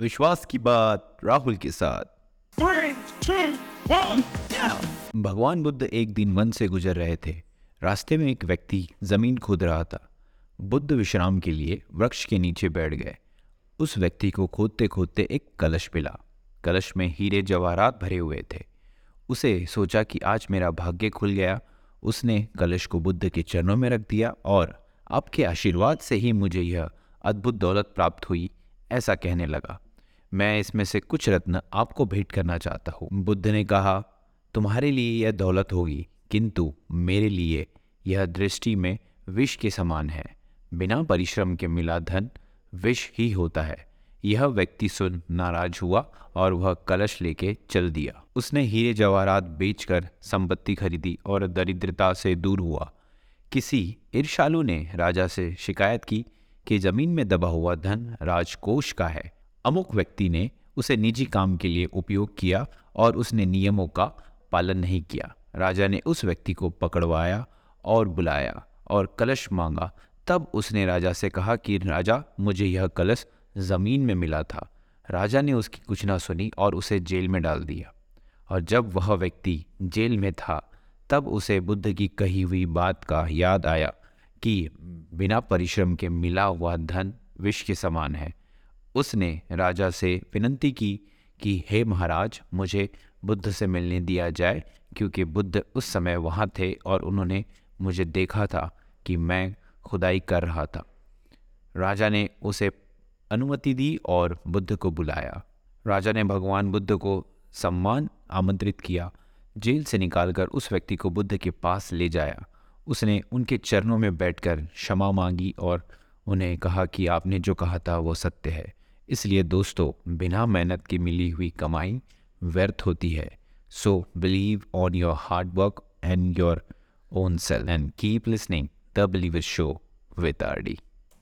विश्वास की बात राहुल के साथ। भगवान बुद्ध एक दिन वन से गुजर रहे थे। रास्ते में एक व्यक्ति ज़मीन खोद रहा था। बुद्ध विश्राम के लिए वृक्ष के नीचे बैठ गए। उस व्यक्ति को खोदते खोदते एक कलश मिला। कलश में हीरे जवाहरात भरे हुए थे। उसे सोचा कि आज मेरा भाग्य खुल गया। उसने कलश को बुद्ध के चरणों में रख दिया और आपके आशीर्वाद से ही मुझे यह अद्भुत दौलत प्राप्त हुई ऐसा कहने लगा। मैं इसमें से कुछ रत्न आपको भेंट करना चाहता हूँ। बुद्ध ने कहा, तुम्हारे लिए यह दौलत होगी, किंतु मेरे लिए यह दृष्टि में विष के समान है। बिना परिश्रम के मिला धन विष ही होता है। यह व्यक्ति सुन नाराज़ हुआ और वह कलश लेके चल दिया। उसने हीरे जवाहरात बेचकर संपत्ति खरीदी और दरिद्रता से दूर हुआ। किसी ईर्षालु ने राजा से शिकायत की कि ज़मीन में दबा हुआ धन राजकोष का है। अमुक व्यक्ति ने उसे निजी काम के लिए उपयोग किया और उसने नियमों का पालन नहीं किया। राजा ने उस व्यक्ति को पकड़वाया और बुलाया और कलश मांगा। तब उसने राजा से कहा कि, राजा, मुझे यह कलश ज़मीन में मिला था। राजा ने उसकी कुछ ना सुनी और उसे जेल में डाल दिया। और जब वह व्यक्ति जेल में था, तब उसे बुद्ध की कही हुई बात का याद आया कि, बिना परिश्रम के मिला हुआ धन विष के समान है। उसने राजा से विनंती की कि, हे महाराज, मुझे बुद्ध से मिलने दिया जाए, क्योंकि बुद्ध उस समय वहाँ थे और उन्होंने मुझे देखा था कि मैं खुदाई कर रहा था। राजा ने उसे अनुमति दी और बुद्ध को बुलाया। राजा ने भगवान बुद्ध को सम्मान आमंत्रित किया। जेल से निकालकर उस व्यक्ति को बुद्ध के पास ले जाया। उसने उनके चरणों में बैठकर क्षमा मांगी और उन्हें कहा कि आपने जो कहा था वो सत्य है। इसलिए दोस्तों, बिना मेहनत की मिली हुई कमाई व्यर्थ होती है। So believe on your hard work and your own self and keep listening the believer show with R D